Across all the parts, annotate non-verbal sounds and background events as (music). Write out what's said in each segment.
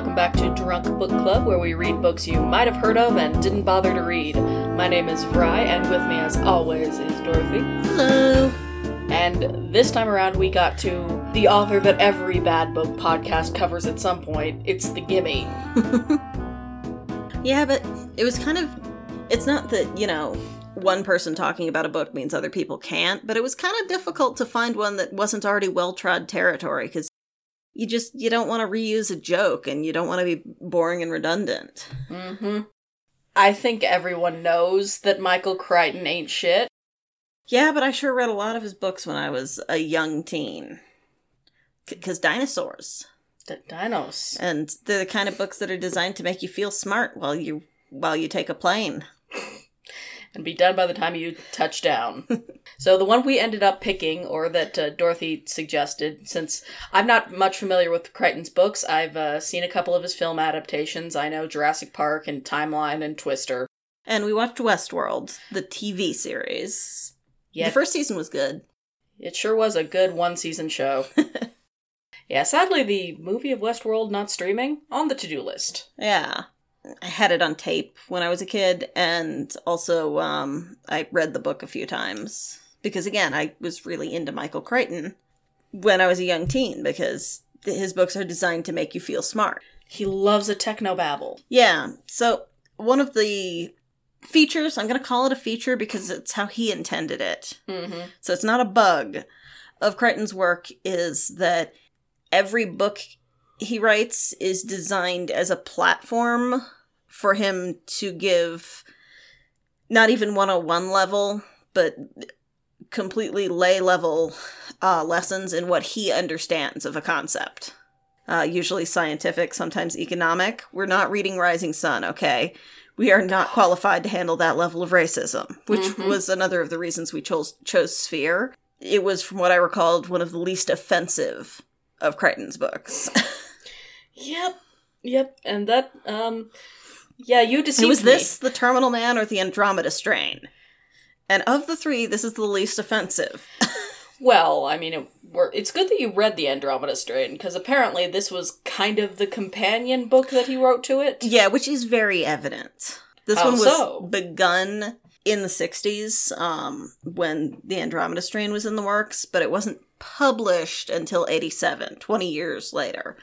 Welcome back to Drunk Book Club, where we read books you might have heard of and didn't bother to read. My name is Vry, and with me, as always, is Dorothy. Hello. And this time around, we got to the author that every bad book podcast covers at some point. It's the Gimme. (laughs) Yeah, but it was kind of. It's not that, you know, one person talking about a book means other people can't, but it was kind of difficult to find one that wasn't already well trod territory because you just you don't want to reuse a joke and you don't want to be boring and redundant. Mm-hmm. I think everyone knows that Michael Crichton ain't shit. Yeah, but I sure read a lot of his books when I was a young teen. Because dinosaurs. The dinos. And they're the kind of books that are designed to make you feel smart while you while you take a plane. And be done by the time you touch down. (laughs) so the one we ended up picking, or that uh, Dorothy suggested, since I'm not much familiar with Crichton's books, I've uh, seen a couple of his film adaptations. I know Jurassic Park and Timeline and Twister. And we watched Westworld, the TV series. Yeah, The first season was good. it sure was a good one season show. (laughs) yeah, sadly, the movie of Westworld not streaming on the to do list. Yeah. I had it on tape when I was a kid, and also um, I read the book a few times. Because again, I was really into Michael Crichton when I was a young teen, because his books are designed to make you feel smart. He loves a technobabble. Yeah, so one of the features, I'm going to call it a feature because it's how he intended it. Mm-hmm. so it's not a bug of Crichton's work is that every book he writes is designed as a platform for him to give not even 101 level but completely lay level uh, lessons in what he understands of a concept. Uh, usually scientific sometimes economic. We're not reading rising sun okay? We are not qualified to handle that level of racism which Mhm. was another of the reasons we chose chose sphere. It was from what i recalled one of the least offensive of crichton's books (laughs) Yep, yep, and that um, yeah, you deceived was me. this the terminal man or the andromeda strain and of the three this is the least offensive (laughs) Well, I mean, it, it's good that you read the Andromeda Strain because apparently this was kind of the companion book that he wrote to it. yeah which is very evident this How one was so? begun in the 60s um, when the andromeda strain was in the works but it wasn't published until 87 20 years later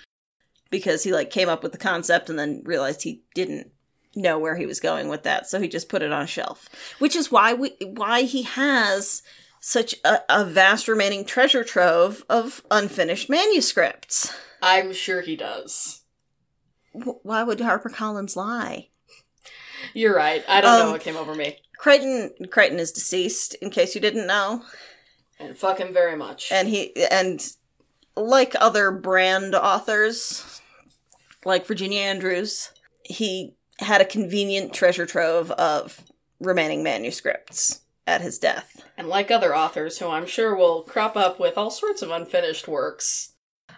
because he like came up with the concept and then realized he didn't know where he was going with that so he just put it on a shelf which is why we why he has such a, a vast remaining treasure trove of unfinished manuscripts I'm sure he does. Wh- why would harpercollins lie You're right. I don't know Um, what came over me. crichton crichton is deceased in case you didn't know And fuck him very much. and he and like other brand authors like virginia andrews he had a convenient treasure trove of remaining manuscripts at his death And like other authors who I'm sure will crop up with all sorts of unfinished works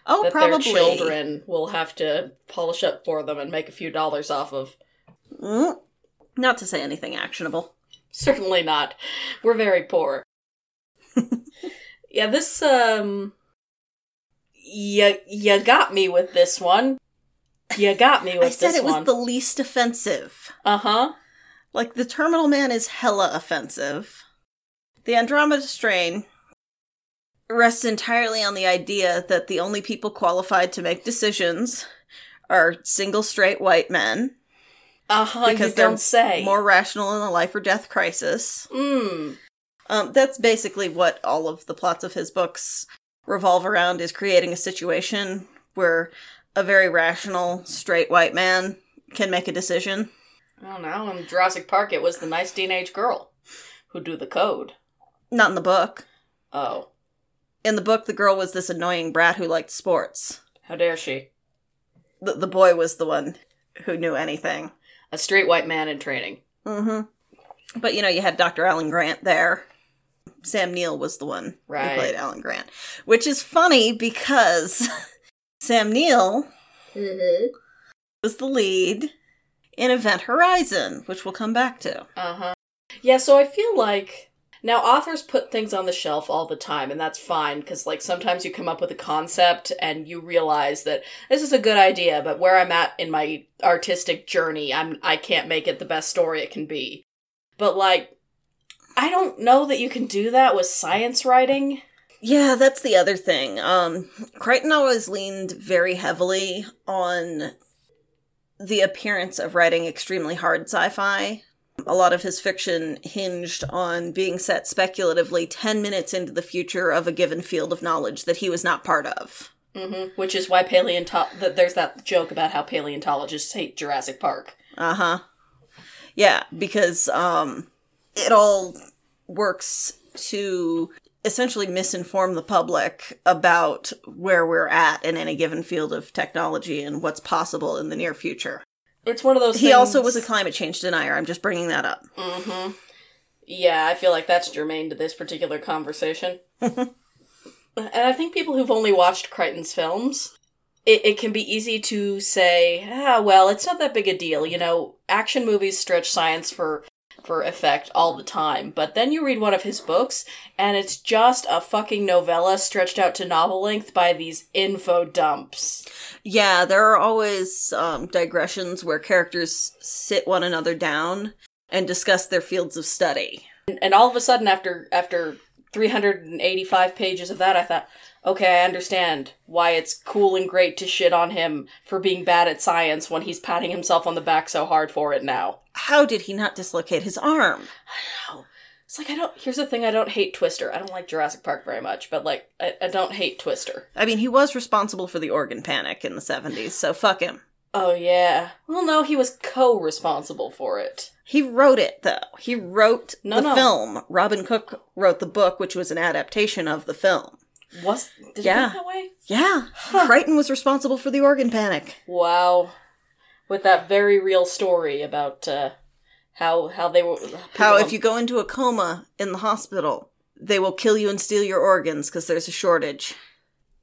oh that probably their children will have to polish up for them and make a few dollars off of. Mm, not to say anything actionable Certainly not. We're very poor. (laughs) yeah, this um you you got me with this one. You got me with this. i said it was one. the least offensive uh-huh. like the terminal man is hella offensive the andromeda strain rests entirely on the idea that the only people qualified to make decisions are single straight white men Uh-huh. because you they're say. more rational in a life or death crisis. Mm. Um, that's basically what all of the plots of his books revolve around: is creating a situation where a very rational, straight white man can make a decision. I don't know. In Jurassic Park it was the nice teenage girl who do the code. Not in the book. Oh. In the book, the girl was this annoying brat who liked sports. How dare she? The, the boy was the one who knew anything. A straight white man in training. Mm-hmm. But you know, you had Dr. Alan Grant there. Sam Neill was the one Right. who played Alan Grant, which is funny because (laughs) Sam Neill Mm-hmm. was the lead in Event Horizon, which we'll come back to. Uh-huh. Yeah, so I feel like Now, authors put things on the shelf all the time, and that's fine because, like, sometimes you come up with a concept and you realize that this is a good idea, but where I'm at in my artistic journey, I'm I can't make it the best story it can be. But like, I don't know that you can do that with science writing. Yeah, that's the other thing. Um, Crichton always leaned very heavily on the appearance of writing extremely hard sci fi. A lot of his fiction hinged on being set speculatively 10 minutes into the future of a given field of knowledge that he was not part of. Mm-hmm. Which is why paleonto- th- there's that joke about how paleontologists hate Jurassic Park. Uh huh. Yeah, because um, it all works to essentially misinform the public about where we're at in any given field of technology and what's possible in the near future. It's one of those. He things- also was a climate change denier. I'm just bringing that up. Mm-hmm. Yeah, I feel like that's germane to this particular conversation. (laughs) and I think people who've only watched Crichton's films, it, it can be easy to say, ah, well, it's not that big a deal. You know, action movies stretch science for for effect all the time. But then you read one of his books, and it's just a fucking novella stretched out to novel length by these info dumps. Yeah, there are always um, digressions where characters sit one another down and discuss their fields of study. And, and all of a sudden, after after 385 pages of that, I thought, okay, I understand why it's cool and great to shit on him for being bad at science when he's patting himself on the back so hard for it now. How did he not dislocate his arm? Wow. It's like I don't. Here's the thing: I don't hate Twister. I don't like Jurassic Park very much, but like I, I don't hate Twister. I mean, he was responsible for the organ panic in the 70s, so fuck him. Oh yeah. Well, no, he was co-responsible for it. He wrote it, though. He wrote No, the no. film. Robin Cook wrote the book, which was an adaptation of the film. Was did Yeah. it that way? Yeah, Crichton was responsible for the organ panic. Wow. With that very real story about uh, how how they were How, if you go into a coma in the hospital, they will kill you and steal your organs because there's a shortage.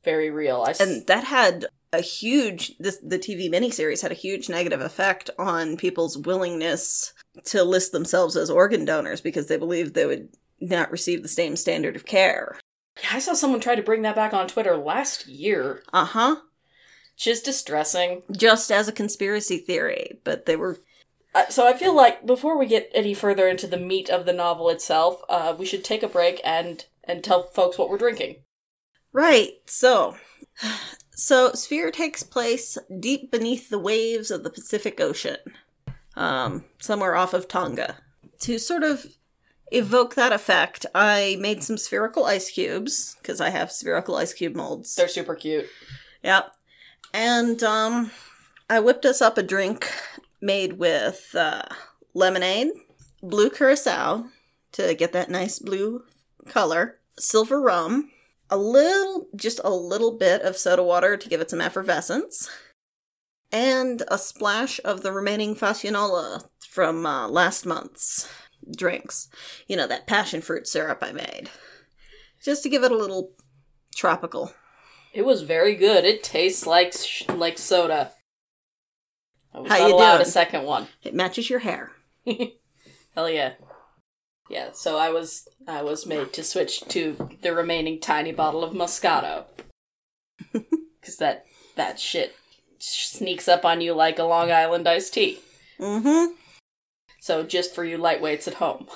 very real. I s- And that had a huge, this, the TV miniseries had a huge negative effect on people's willingness to list themselves as organ donors because they believed they would not receive the same standard of care. Yeah, I saw someone try to bring that back on Twitter last year. Uh huh. Which is distressing. Just as a conspiracy theory, but they were Uh, so I feel like before we get any further into the meat of the novel itself, uh, we should take a break and and tell folks what we're drinking. Right. So, (sighs) so Sphere takes place deep beneath the waves of the Pacific Ocean, um, somewhere off of Tonga. To sort of evoke that effect, I made some spherical ice cubes because I have spherical ice cube molds. They're super cute. Yep. And um, I whipped us up a drink made with uh, lemonade, blue curacao to get that nice blue color, silver rum, a little, just a little bit of soda water to give it some effervescence, and a splash of the remaining Fasciola from uh, last month's drinks. You know, that passion fruit syrup I made. Just to give it a little tropical. It was very good. It tastes like sh- like soda. I was How not you allowed doing? a second one. (laughs) It matches your hair. Hell yeah. Yeah, so I was I was made to switch to the remaining tiny bottle of Moscato. (laughs) Cuz that that shit sneaks up on you like a Long Island iced tea. Mm-hmm. So just for you lightweights at home.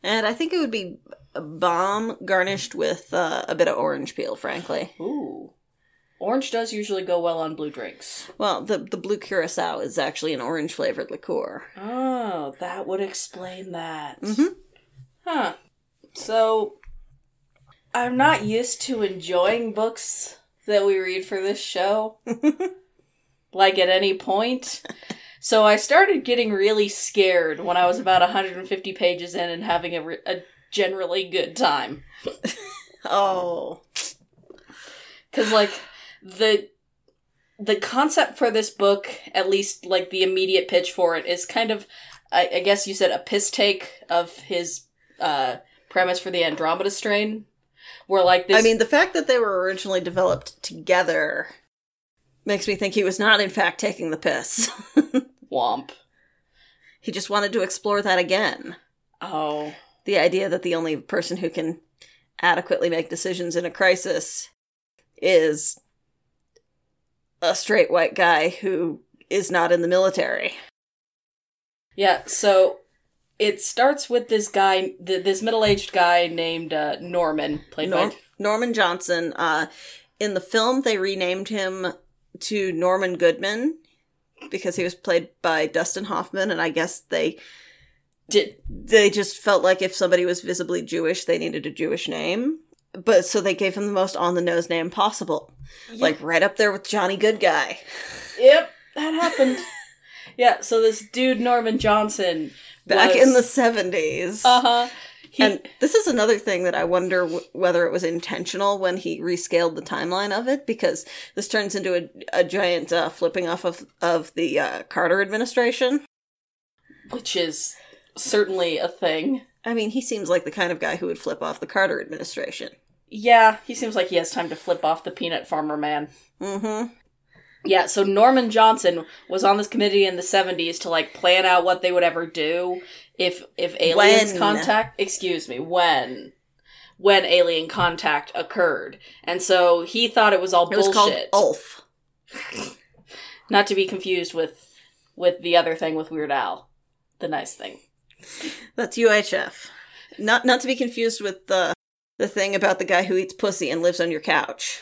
And I think it would be a bomb garnished with uh, a bit of orange peel, frankly. Ooh. Orange does usually go well on blue drinks. Well, the the blue curacao is actually an orange flavored liqueur. Oh, that would explain that. Mm-hmm. Huh. So, I'm not used to enjoying books that we read for this show. (laughs) like at any point. So I started getting really scared when I was about 150 pages in and having a, re- a generally good time. (laughs) Oh, Because, like, the. The concept for this book, at least like the immediate pitch for it, is kind of, I, I guess you said, a piss take of his uh, premise for the Andromeda strain, where like this. I mean, the fact that they were originally developed together makes me think he was not, in fact, taking the piss. (laughs) womp. he just wanted to explore that again. Oh, the idea that the only person who can adequately make decisions in a crisis is a straight white guy who is not in the military. Yeah, so it starts with this guy, th- this middle-aged guy named uh, Norman, played Norm- by Norman Johnson. Uh, in the film, they renamed him to Norman Goodman because he was played by Dustin Hoffman, and I guess they did. they just felt like if somebody was visibly Jewish, they needed a Jewish name. But so they gave him the most on the nose name possible, like right up there with Johnny Good Guy. Yep, that happened. (laughs) yeah, so this dude Norman Johnson Back in the seventies. uh huh. He, and this is another thing that I wonder w- whether it was intentional when he rescaled the timeline of it, because this turns into a, a giant uh, flipping off of of the uh, Carter administration. which is certainly a thing. I mean, he seems like the kind of guy who would flip off the Carter administration. Yeah, he seems like he has time to flip off the peanut farmer man. Mm-hmm. Yeah, so Norman Johnson was on this committee in the 70s to like plan out what they would ever do if if aliens When? contact, excuse me, when when alien contact occurred. And so he thought it was all It was bullshit. called Ulf. (laughs) Not to be confused with with the other thing with Weird Al. The nice thing. That's UHF. Not not to be confused with the the thing about the guy who eats pussy and lives on your couch.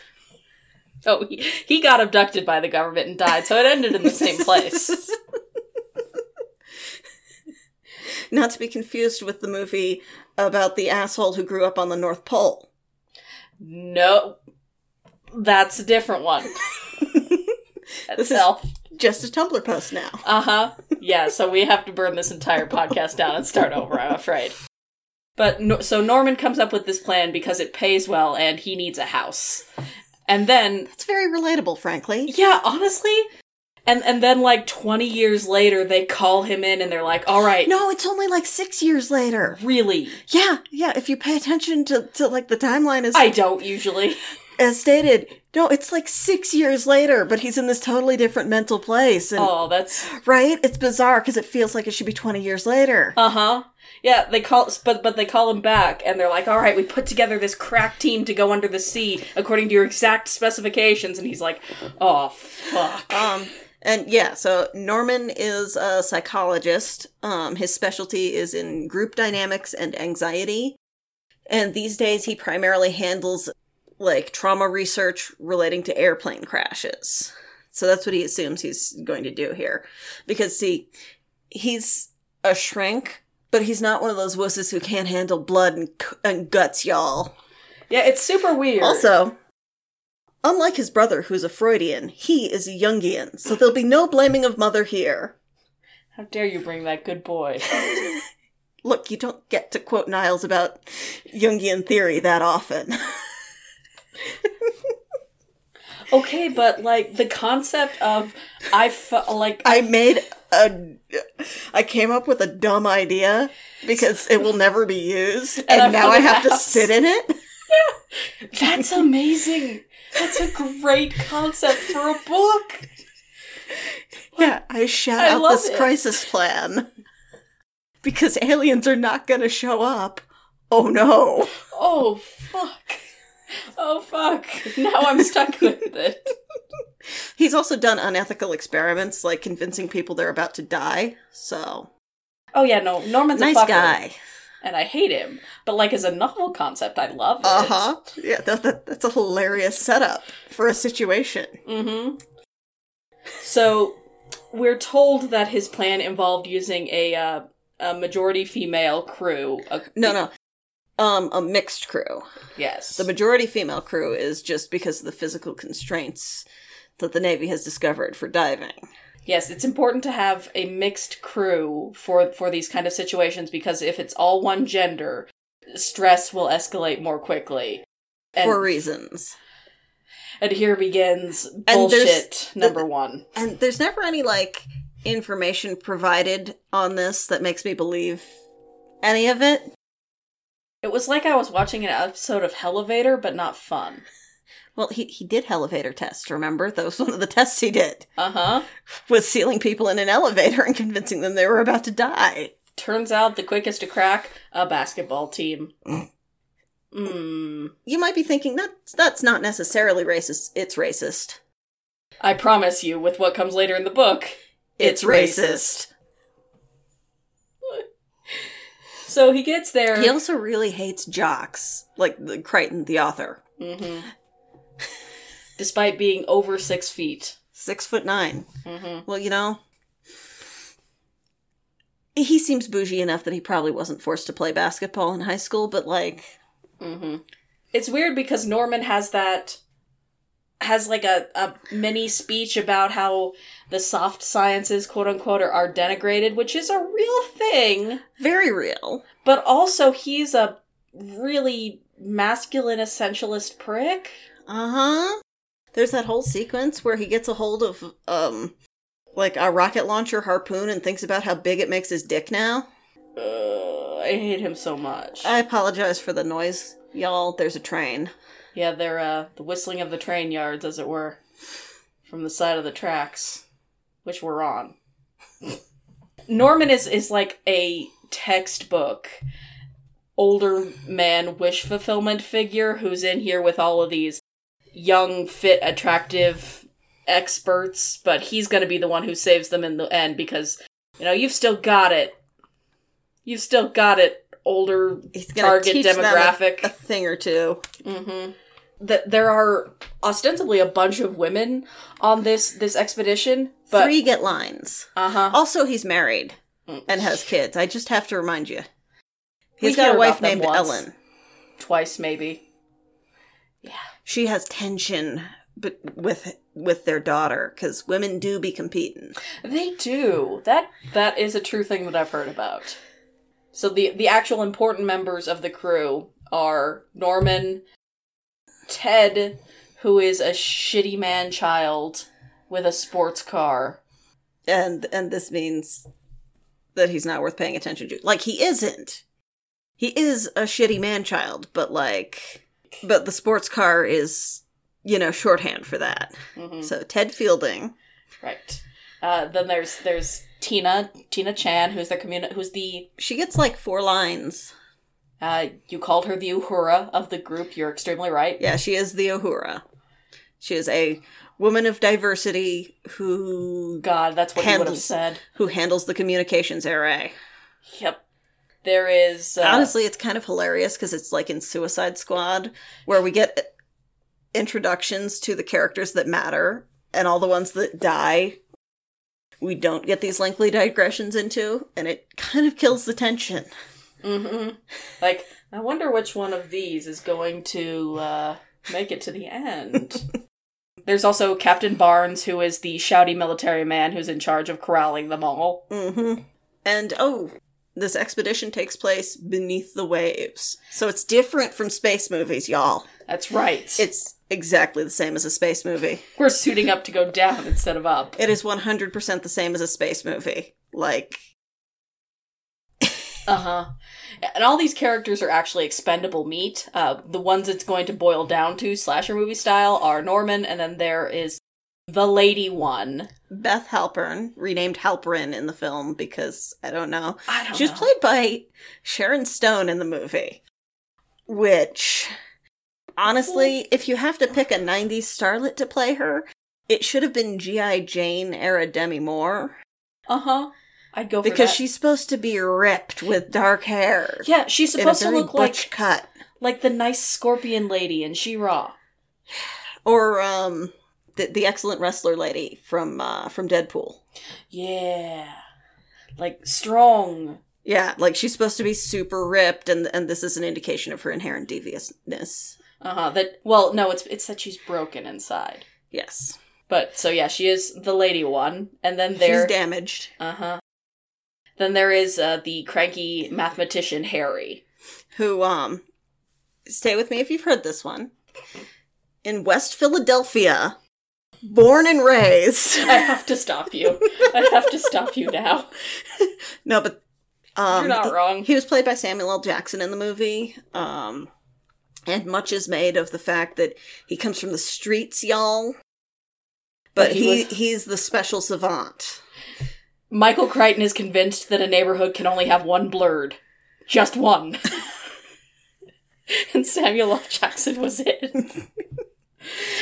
Oh, he, he got abducted by the government and died, so it ended in the same place. (laughs) Not to be confused with the movie about the asshole who grew up on the North Pole. No, that's a different one. (laughs) This is- Just a Tumblr post now. Uh huh. (laughs) Yeah, so we have to burn this entire podcast down and start over, I'm afraid. But so Norman comes up with this plan because it pays well and he needs a house. And then, That's very relatable, frankly. yeah, honestly, and and then like 20 years later they call him in and they're like, "All right, No, it's only like six years later. really." Yeah, yeah. If you pay attention to, to like the timeline is I don't usually. (laughs) as stated, no, it's like six years later, but he's in this totally different mental place, and Oh, that's right, it's bizarre because it feels like it should be twenty years later. Uh-huh. Yeah, they call but but they call him back and they're like, "All right, we put together this crack team to go under the sea according to your exact specifications." And he's like, "Oh, fuck." Um, and yeah, so Norman is a psychologist. Um, his specialty is in group dynamics and anxiety. And these days he primarily handles like trauma research relating to airplane crashes. So that's what he assumes he's going to do here. Because see, he's a shrink, but he's not one of those wusses who can't handle blood and, c- and guts, y'all. Yeah, it's super weird. Also, unlike his brother, who's a Freudian, he is a Jungian, so there'll be no blaming of mother here. how dare you bring that good boy? (laughs) Look, you don't get to quote Niles about Jungian theory that often. (laughs) Okay, but like the concept of I fe- like I made a. I came up with a dumb idea because it will never be used, (laughs) and, I now I have to sit in it. Yeah. that's amazing. That's a great concept for a book. (laughs) Yeah, I shout I out this it. crisis plan because aliens are not going to show up. Oh no. Oh fuck. Oh fuck. Now I'm stuck with it. (laughs) He's also done unethical experiments, like convincing people they're about to die. So Oh yeah, no, Norman's nice a fucker, guy. And I hate him. But like as a novel concept, I love it. Uh huh. Yeah, that, that, that's a hilarious setup for a situation. Mm-hmm. So we're told that his plan involved using a uh, a majority female crew. A- No, no. Um, a mixed crew. Yes. The majority female crew is just because of the physical constraints that the Navy has discovered for diving. Yes, it's important to have a mixed crew for for these kind of situations because if it's all one gender, stress will escalate more quickly. And, for reasons. and here begins bullshit number one. And there's never any, like, information provided on this that makes me believe any of it. It was like I was watching an episode of Elevator, but not fun. Well, he, he did elevator tests, remember? That was one of the tests he did. Uh huh. Was sealing people in an elevator and convincing them they were about to die. Turns out the quickest to crack a basketball team. Hmm. You might be thinking that's that's not necessarily racist. It's racist. I promise you, with what comes later in the book, it's, racist. So he gets there. He also really hates jocks, like the Crichton, the author. hmm Despite being over six feet. Six foot 9 hmm Well, you know, he seems bougie enough that he probably wasn't forced to play basketball in high school, but like, hmm It's weird because Norman has that has like a, a mini speech about how the soft sciences quote unquote are, are denigrated, which is a real thing. very real. But also he's a really masculine essentialist prick. Uh huh. There's that whole sequence where he gets a hold of, um, like a rocket launcher harpoon and thinks about how big it makes his dick now. Uh, I hate him so much. I apologize for the noise, y'all. There's a train. yeah, they're uh, the whistling of the train yards, as it were, from the side of the tracks, which we're on. (laughs) Norman is is like a textbook older man wish fulfillment figure who's in here with all of these young, fit, attractive experts, but he's going to be the one who saves them in the end because you know you've still got it. You've still got it, older target them a- demographic. a thing or two. Mm-hmm. That there are ostensibly a bunch of women on this this expedition, but Three get lines. uh huh. Also, he's married and has kids. I just have to remind you. We He's got a wife named once. Ellen. twice maybe. She has tension but with with their daughter because women do be competing. They do that. That is a true thing that I've heard about. So the the actual important members of the crew are Norman, Ted, who is a shitty man child with a sports car. and and this means that he's not worth paying attention to. Like he isn't. He is a shitty man child, but like but the sports car is you know shorthand for that. Mhm. So Ted Fielding, Right. Uh, then there's there's Tina Tina Chan, who's the communi- who's the she gets like four lines. uh, you called her the Uhura of the group. You're extremely right. Yeah, she is the Uhura. She is a woman of diversity who God, that's what you would have said. who handles the communications array. Yep. There is uh, Honestly, it's kind of hilarious because it's like in Suicide Squad, where we get introductions to the characters that matter, and all the ones that die, we don't get these lengthy digressions into, and it kind of kills the tension. hmm Like, I wonder which one of these is going to uh, make it to the end. (laughs) There's also Captain Barnes, who is the shouty military man who's in charge of corralling them all. hmm And oh, this expedition takes place beneath the waves, so it's different from space movies, y'all. That's right. It's exactly the same as a space movie. We're suiting up to go down instead of up. It is 100% the same as a space movie. Like, Uh huh. And all these characters are actually expendable meat. Uh, the ones it's going to boil down to, slasher movie style, are Norman, and then there is the lady one. Beth Halpern, renamed Halperin in the film because I don't know. I don't She was know. played by Sharon Stone in the movie. Which, honestly, if you have to pick a 90s starlet to play her, it should have been G.I. Jane era Demi Moore. Uh huh. I'd go for Because that. she's supposed to be ripped with dark hair. yeah, she's supposed to look butch like cut. like the nice scorpion lady in She-Ra. (sighs) Or, um, the, the excellent wrestler lady from, uh, from Deadpool. Yeah, like strong. Yeah, like she's supposed to be super ripped, and and this is an indication of her inherent deviousness. Uh huh. That well, no, it's it's that she's broken inside. Yes, But so yeah, she is the lady one, and then there. she's damaged. Uh huh. Then there is uh, the cranky mathematician Harry. Who um, stay with me if you've heard this one. In West Philadelphia, born and raised. (laughs) I have to stop you. I have to stop you now. (laughs) no, but um, You're not wrong. He was played by Samuel L. Jackson in the movie. Um, and much is made of the fact that he comes from the streets, y'all. But, But he he, was- he's the special savant. Michael Crichton is convinced that a neighborhood can only have one blurred. Just one. (laughs) and Samuel L. Jackson was it.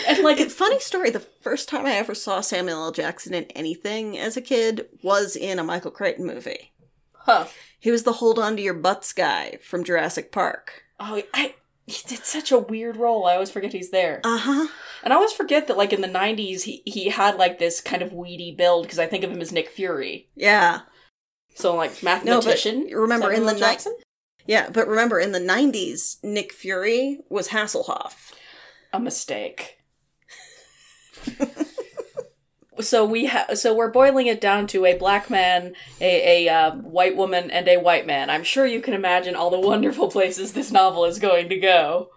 And like It's funny story. The first time I ever saw Samuel L. Jackson in anything as a kid was in a Michael Crichton movie. huh. He was the hold on to your butts guy from Jurassic Park. Oh, I he did such a weird role. I always forget he's there. Uh huh. And I always forget that like in the 90s he he had like this kind of weedy build because I think of him as Nick Fury. Yeah. So like No, mathematician. remember in the L. ni- Jackson? Yeah, but remember in the 90s, Nick Fury was Hasselhoff. A mistake. so we ha- so we're boiling it down to a black man, a a uh, white woman, and a white man. I'm sure you can imagine all the wonderful places this novel is going to go.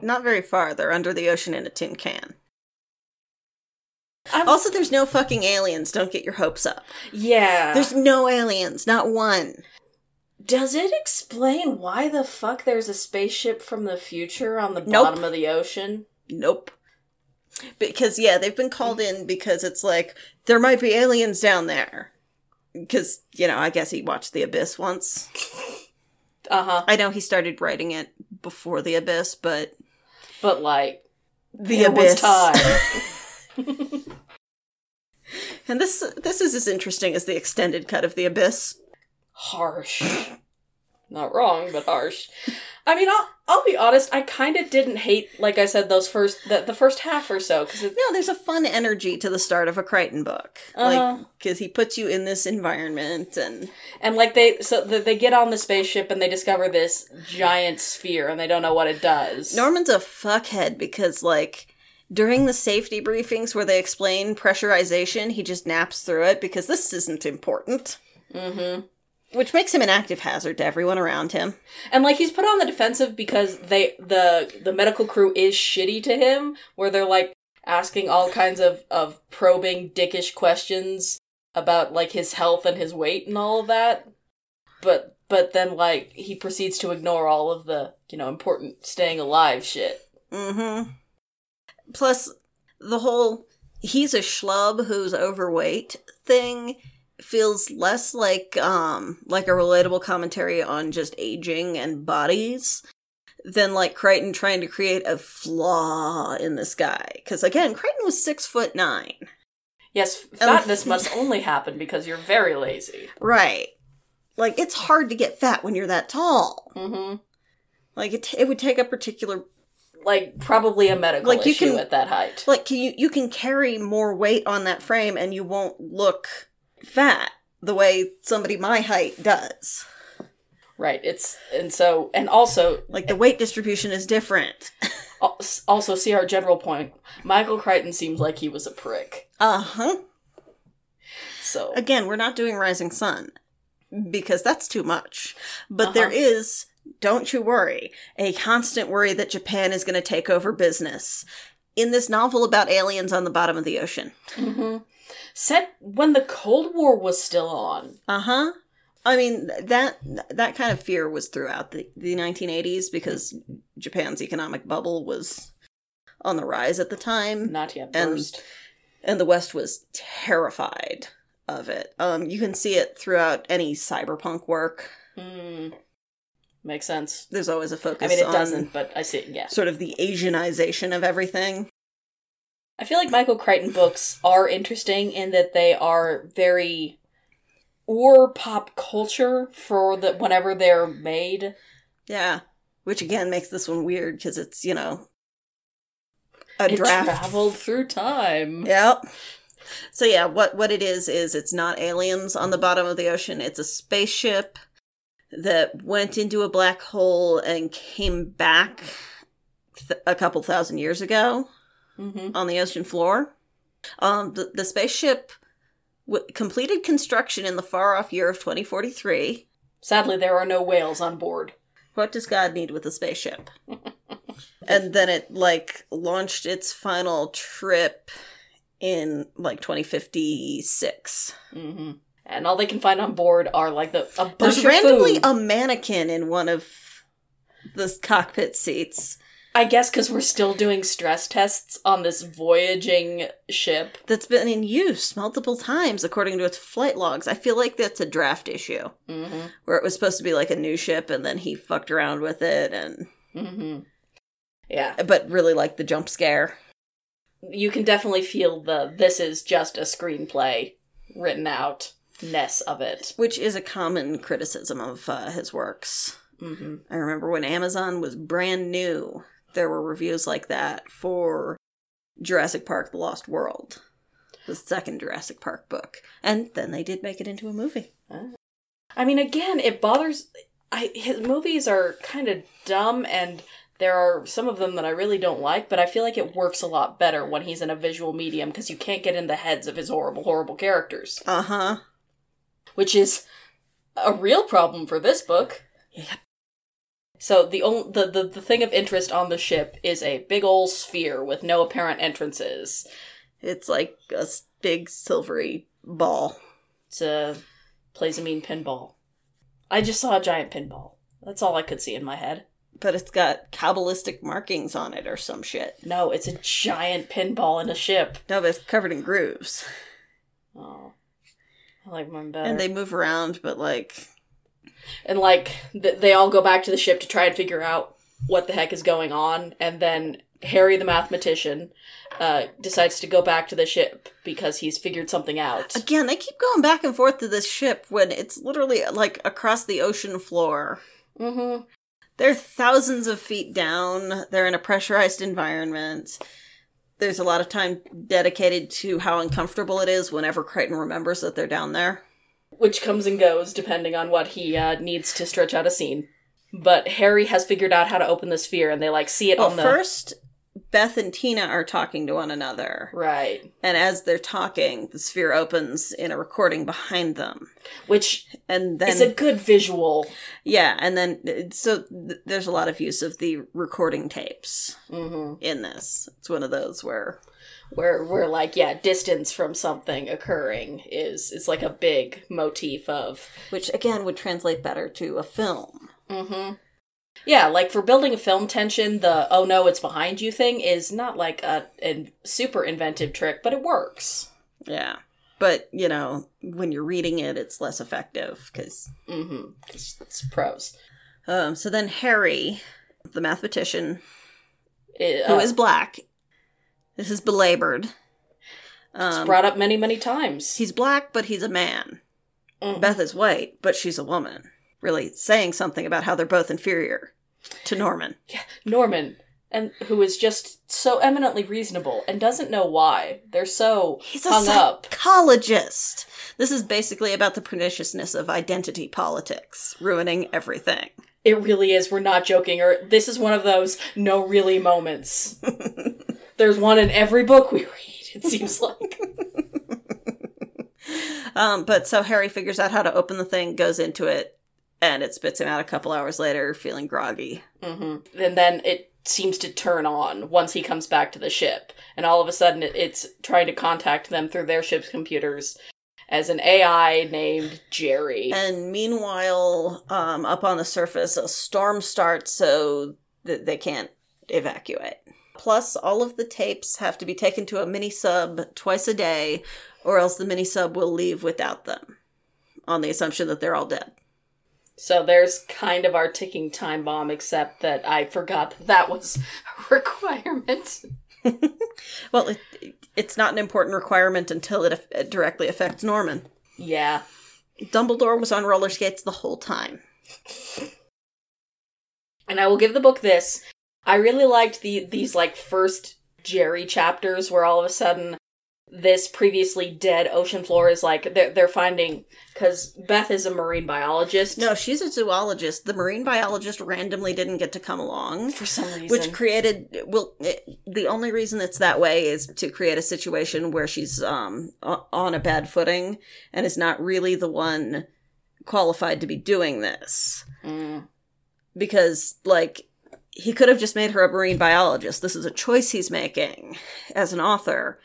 Not very far. They're under the ocean in a tin can. I'm- Also, there's no fucking aliens. Don't get your hopes up. yeah. There's no aliens. Not one. Does it explain why the fuck there's a spaceship from the future on the Nope. bottom of the ocean? Nope. Because, yeah, they've been called in because it's like, there might be aliens down there. Because, you know, I guess he watched The Abyss once. Uh huh. I know he started writing it before The Abyss, but But like, The Abyss. time. (laughs) (laughs) And this this is as interesting as the extended cut of The Abyss. Harsh. Not wrong, but harsh. I mean, I'll, I'll be honest. I kind of didn't hate, like I said, those first the, the first half or so because No, there's a fun energy to the start of a Crichton book. Uh-huh. Like, because he puts you in this environment and. and like they so the, they get on the spaceship and they discover this giant sphere and they don't know what it does. Norman's a fuckhead because, like, during the safety briefings where they explain pressurization, he just naps through it because this isn't important. Mm-hmm. Which makes him an active hazard to everyone around him. And like he's put on the defensive because they the the medical crew is shitty to him, where they're like asking all kinds of of probing dickish questions about like his health and his weight and all of that. But but then like he proceeds to ignore all of the you know important staying alive shit. Mm-hmm. Plus, the whole he's a schlub who's overweight thing feels less like um like a relatable commentary on just aging and bodies than like Crichton trying to create a flaw in this guy. Because again, Crichton was six foot nine. Yes, fatness must only happen because you're very lazy. Right. Like it's hard to get fat when you're that tall. Mm-hmm. Like it, it would take a particular Like probably a medical Like, you issue can- at that height. like can you you can carry more weight on that frame and you won't look fat the way somebody my height does. Right. It's and so and also Like the weight distribution is different. (laughs) Also, see our general point. Michael Crichton seems like he was a prick. Uh huh. So Again, we're not doing Rising Sun because that's too much. But Uh-huh. there is, don't you worry, a constant worry that Japan is going to take over business in this novel about aliens on the bottom of the ocean. Mhm. Set when the Cold War was still on. Uh huh. I mean that that kind of fear was throughout the, the 1980s because Japan's economic bubble was on the rise at the time. Not yet And- burst. and the West was terrified of it. Um, you can see it throughout any cyberpunk work. Hmm. Makes sense. There's always a focus. I mean, it doesn't, but I see. it, Yeah, Sort of the Asianization of everything. I feel like Michael Crichton books are interesting in that they are very or pop culture for the whenever they're made. Yeah, which again makes this one weird because it's you know a It draft. traveled through time. Yep. So yeah, what what it is is it's not aliens on the bottom of the ocean. It's a spaceship that went into a black hole and came back th- a couple thousand years ago. Hmm on the ocean floor. Um, the, the spaceship w- completed construction in the far off year of 2043. Sadly, there are no whales on board. What does God need with a spaceship? (laughs) and then it like launched its final trip in like 2056. hmm And all they can find on board are like the a bunch There's randomly food. a mannequin in one of the cockpit seats. I guess because we're still doing stress tests on this voyaging ship. That's been in use multiple times according to its flight logs. I feel like that's a draft issue Mm-hmm. where it was supposed to be like a new ship and then he fucked around with it and Mm-hmm. Yeah, but really like the jump scare. you can definitely feel the this is just a screenplay written out ness of it. Which is a common criticism of uh, his works. Mm-hmm. I remember when Amazon was brand new, there were reviews like that for Jurassic Park The Lost World, the second Jurassic Park book. And then they did make it into a movie. I mean, again, it bothers. I his movies are kind of dumb, and there are some of them that I really don't like. But I feel like it works a lot better when he's in a visual medium because you can't get in the heads of his horrible, horrible characters, Uh huh. which is a real problem for this book. Yep. So the only the, the the thing of interest on the ship is a big old sphere with no apparent entrances. It's like a big silvery ball. It's a plays a mean pinball. I just saw a giant pinball. That's all I could see in my head. But it's got cabalistic markings on it or some shit. No, it's a giant pinball in a ship. No, but it's covered in grooves. Oh, I like mine better. And they move around, but like. And like th- they all go back to the ship to try and figure out what the heck is going on, and then Harry, the mathematician, uh, decides to go back to the ship because he's figured something out. Again, they keep going back and forth to this ship when it's literally like across the ocean floor. Mm-hmm. They're thousands of feet down. They're in a pressurized environment. There's a lot of time dedicated to how uncomfortable it is whenever Crichton remembers that they're down there. Which comes and goes depending on what he uh, needs to stretch out a scene. But Harry has figured out how to open the sphere, and they like see it Well, on the first, Beth and Tina are talking to one another. right, And as they're talking, the sphere opens in a recording behind them. which And then is a good visual. Yeah, and then so th- there's a lot of use of the recording tapes hmm in this. It's one of those where where we're like yeah distance from something occurring is is like a big motif of which again would translate better to a film. mm-hmm. yeah like for building a film tension the oh no it's behind you thing is not like a, a super inventive trick but it works Yeah. But, you know, when you're reading it, it's less effective because mm-hmm it's, it's pros um so then Harry, the mathematician, It, uh, is black. This is belabored. it's Um, brought up many many times he's black, but he's a man. Mhm. Beth is white, but she's a woman. Really saying something about how they're both inferior to Norman. norman and who is just so eminently reasonable and doesn't know why they're so He's a hung up psychologist. This is basically about the perniciousness of identity politics, ruining everything. It really is. We're not joking. Or this is one of those no really moments. (laughs) There's one in every book we read. It seems (laughs) like. Um, but so Harry figures out how to open the thing, goes into it, and it spits him out a couple hours later, feeling groggy. hmm And then it seems to turn on once he comes back to the ship, and all of a sudden it's trying to contact them through their ship's computers as an AI named Jerry. And meanwhile, um, up on the surface, a storm starts, so that they can't evacuate. Plus, all of the tapes have to be taken to a mini sub twice a day, or else the mini sub will leave without them, on the assumption that they're all dead. So there's kind of our ticking time bomb, except that I forgot that that was a (laughs) requirement. (laughs) Well, it, it's not an important requirement until it, it directly affects Norman. Yeah. Dumbledore was on roller skates the whole time. And I will give the book this. I really liked the these like first Jerry chapters where all of a sudden this previously dead ocean floor is like they're they're finding because Beth is a marine biologist. No, she's a zoologist. The marine biologist randomly didn't get to come along. for some reason. Which created well, it, the only reason it's that way is to create a situation where she's um on a bad footing and is not really the one qualified to be doing this Mm. because like he could have just made her a marine biologist. This is a choice he's making as an author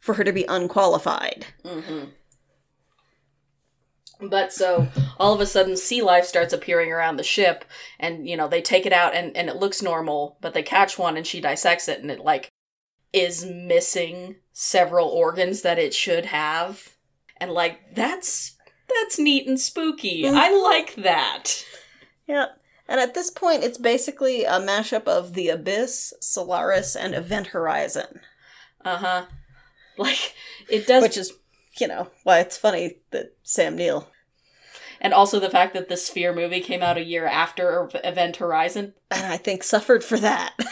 for her to be unqualified. hmm But so all of a sudden, sea life starts appearing around the ship, and you know they take it out, and and it looks normal, but they catch one, and she dissects it, and it like is missing several organs that it should have, and like that's that's neat and spooky. Mm. I like that. Yeah. And at this point, it's basically a mashup of The Abyss, Solaris, and Event Horizon. Uh huh. Like it does, Which is, you know, why it's funny that Sam Neill. and also the fact that the Sphere movie came out a year after Event Horizon. And I think suffered for that. (laughs)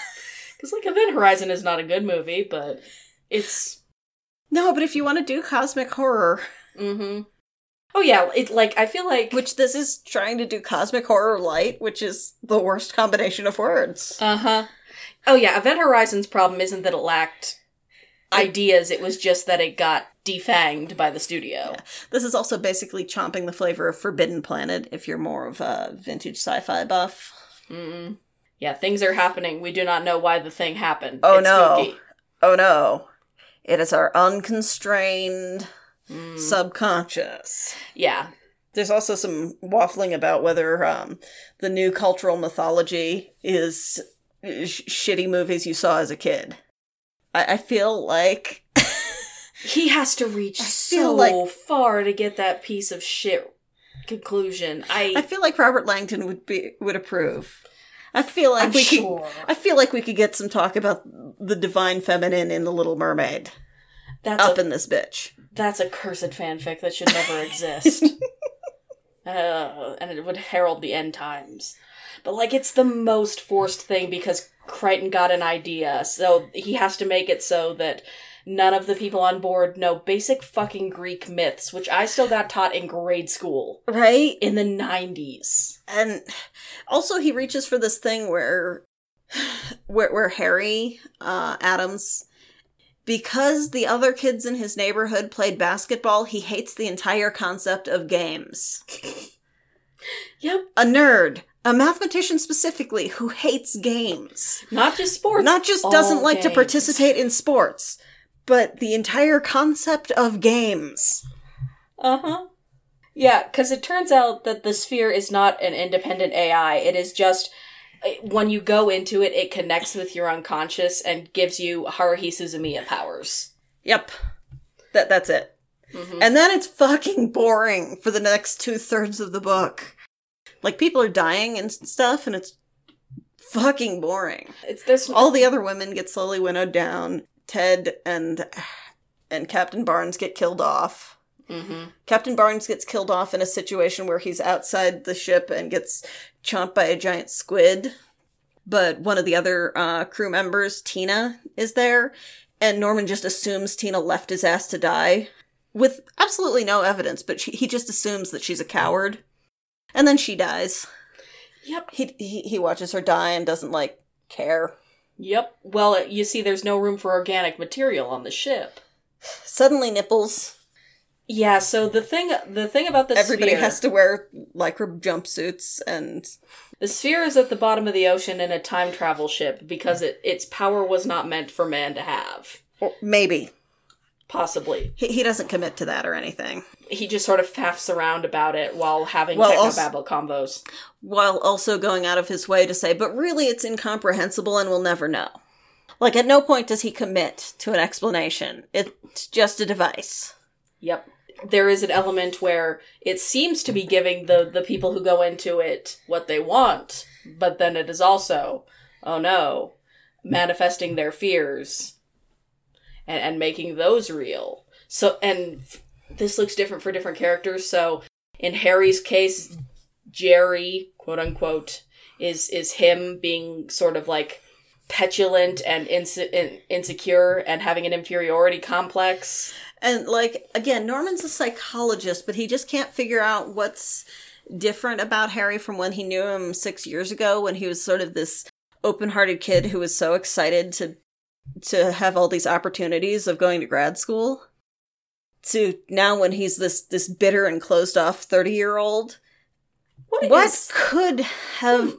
Because like Event Horizon is not a good movie, but it's no, but if you want to do cosmic horror, mm-hmm. Oh yeah, it like I feel like which this is trying to do cosmic horror light, which is the worst combination of words. uh huh. Oh yeah, Event Horizon's problem isn't that it lacked ideas; it was just that it got defanged by the studio. This is also basically chomping the flavor of Forbidden Planet if you're more of a vintage sci-fi buff. Mm-mm. Yeah, things are happening. We do not know why the thing happened. Oh, It's no. spooky. Oh no. It is our unconstrained Mm. subconscious. Yeah, There's also some waffling about whether um, the new cultural mythology is sh- shitty movies you saw as a kid. I, I feel like (laughs) he has to reach so like- far to get that piece of shit conclusion. I, I feel like Robert Langdon would be would approve. I feel like I'm we sure. could. I feel like we could get some talk about the divine feminine in the Little Mermaid That's up a in this bitch. That's a cursed fanfic that should never exist. (laughs) uh, and it would herald the end times. But, like, it's the most forced thing because Crichton got an idea, so he has to make it so that none of the people on board know basic fucking Greek myths, which I still got taught in grade school Right? in the 90s. and also he reaches for this thing where where, where harry uh, adams because the other kids in his neighborhood played basketball he hates the entire concept of games Yep. a nerd a mathematician specifically who hates games Not just sports. not just doesn't like to participate in sports but the entire concept of games Uh huh. Yeah, because it turns out that the sphere is not an independent AI. It is just when you go into it, it connects with your unconscious and gives you Haruhi Suzumiya powers. yep that that's it Mhm. And then it's fucking boring for the next two thirds of the book. Like people are dying and stuff, and it's fucking boring. It's this. All the other women get slowly winnowed down. Ted and and Captain Barnes get killed off. hmm Captain Barnes gets killed off in a situation where he's outside the ship and gets chomped by a giant squid. But one of the other uh, crew members, Tina, is there, and Norman just assumes Tina left his ass to die with absolutely no evidence, but she, he just assumes that she's a coward. And then she dies. Yep. He, he he watches her die and doesn't like care. Yep. Well, you see, there's no room for organic material on the ship. Suddenly nipples. Yeah. So the thing, the thing about the Everybody sphere, has to wear lycra jumpsuits and the sphere is at the bottom of the ocean in a time travel ship because it, its power was not meant for man to have. or maybe Possibly. he, he doesn't commit to that or anything. he just sort of faffs around about it while having Well, technobabble combos. while also going out of his way to say, but really it's incomprehensible and we'll never know. Like, at no point does he commit to an explanation. It's just a device. Yep. There is an element where it seems to be giving the, the people who go into it what they want, but then it is also, oh no, manifesting their fears and, and making those real. So, and this looks different for different characters. So, in Harry's case, Jerry, quote unquote, is is him being sort of like petulant and inse- in- insecure and having an inferiority complex. And, like, again, Norman's a psychologist, but he just can't figure out what's different about Harry from when he knew him six years ago when he was sort of this open hearted kid who was so excited to to have all these opportunities of going to grad school to now when he's this this bitter and closed off 30 year old What what is- could have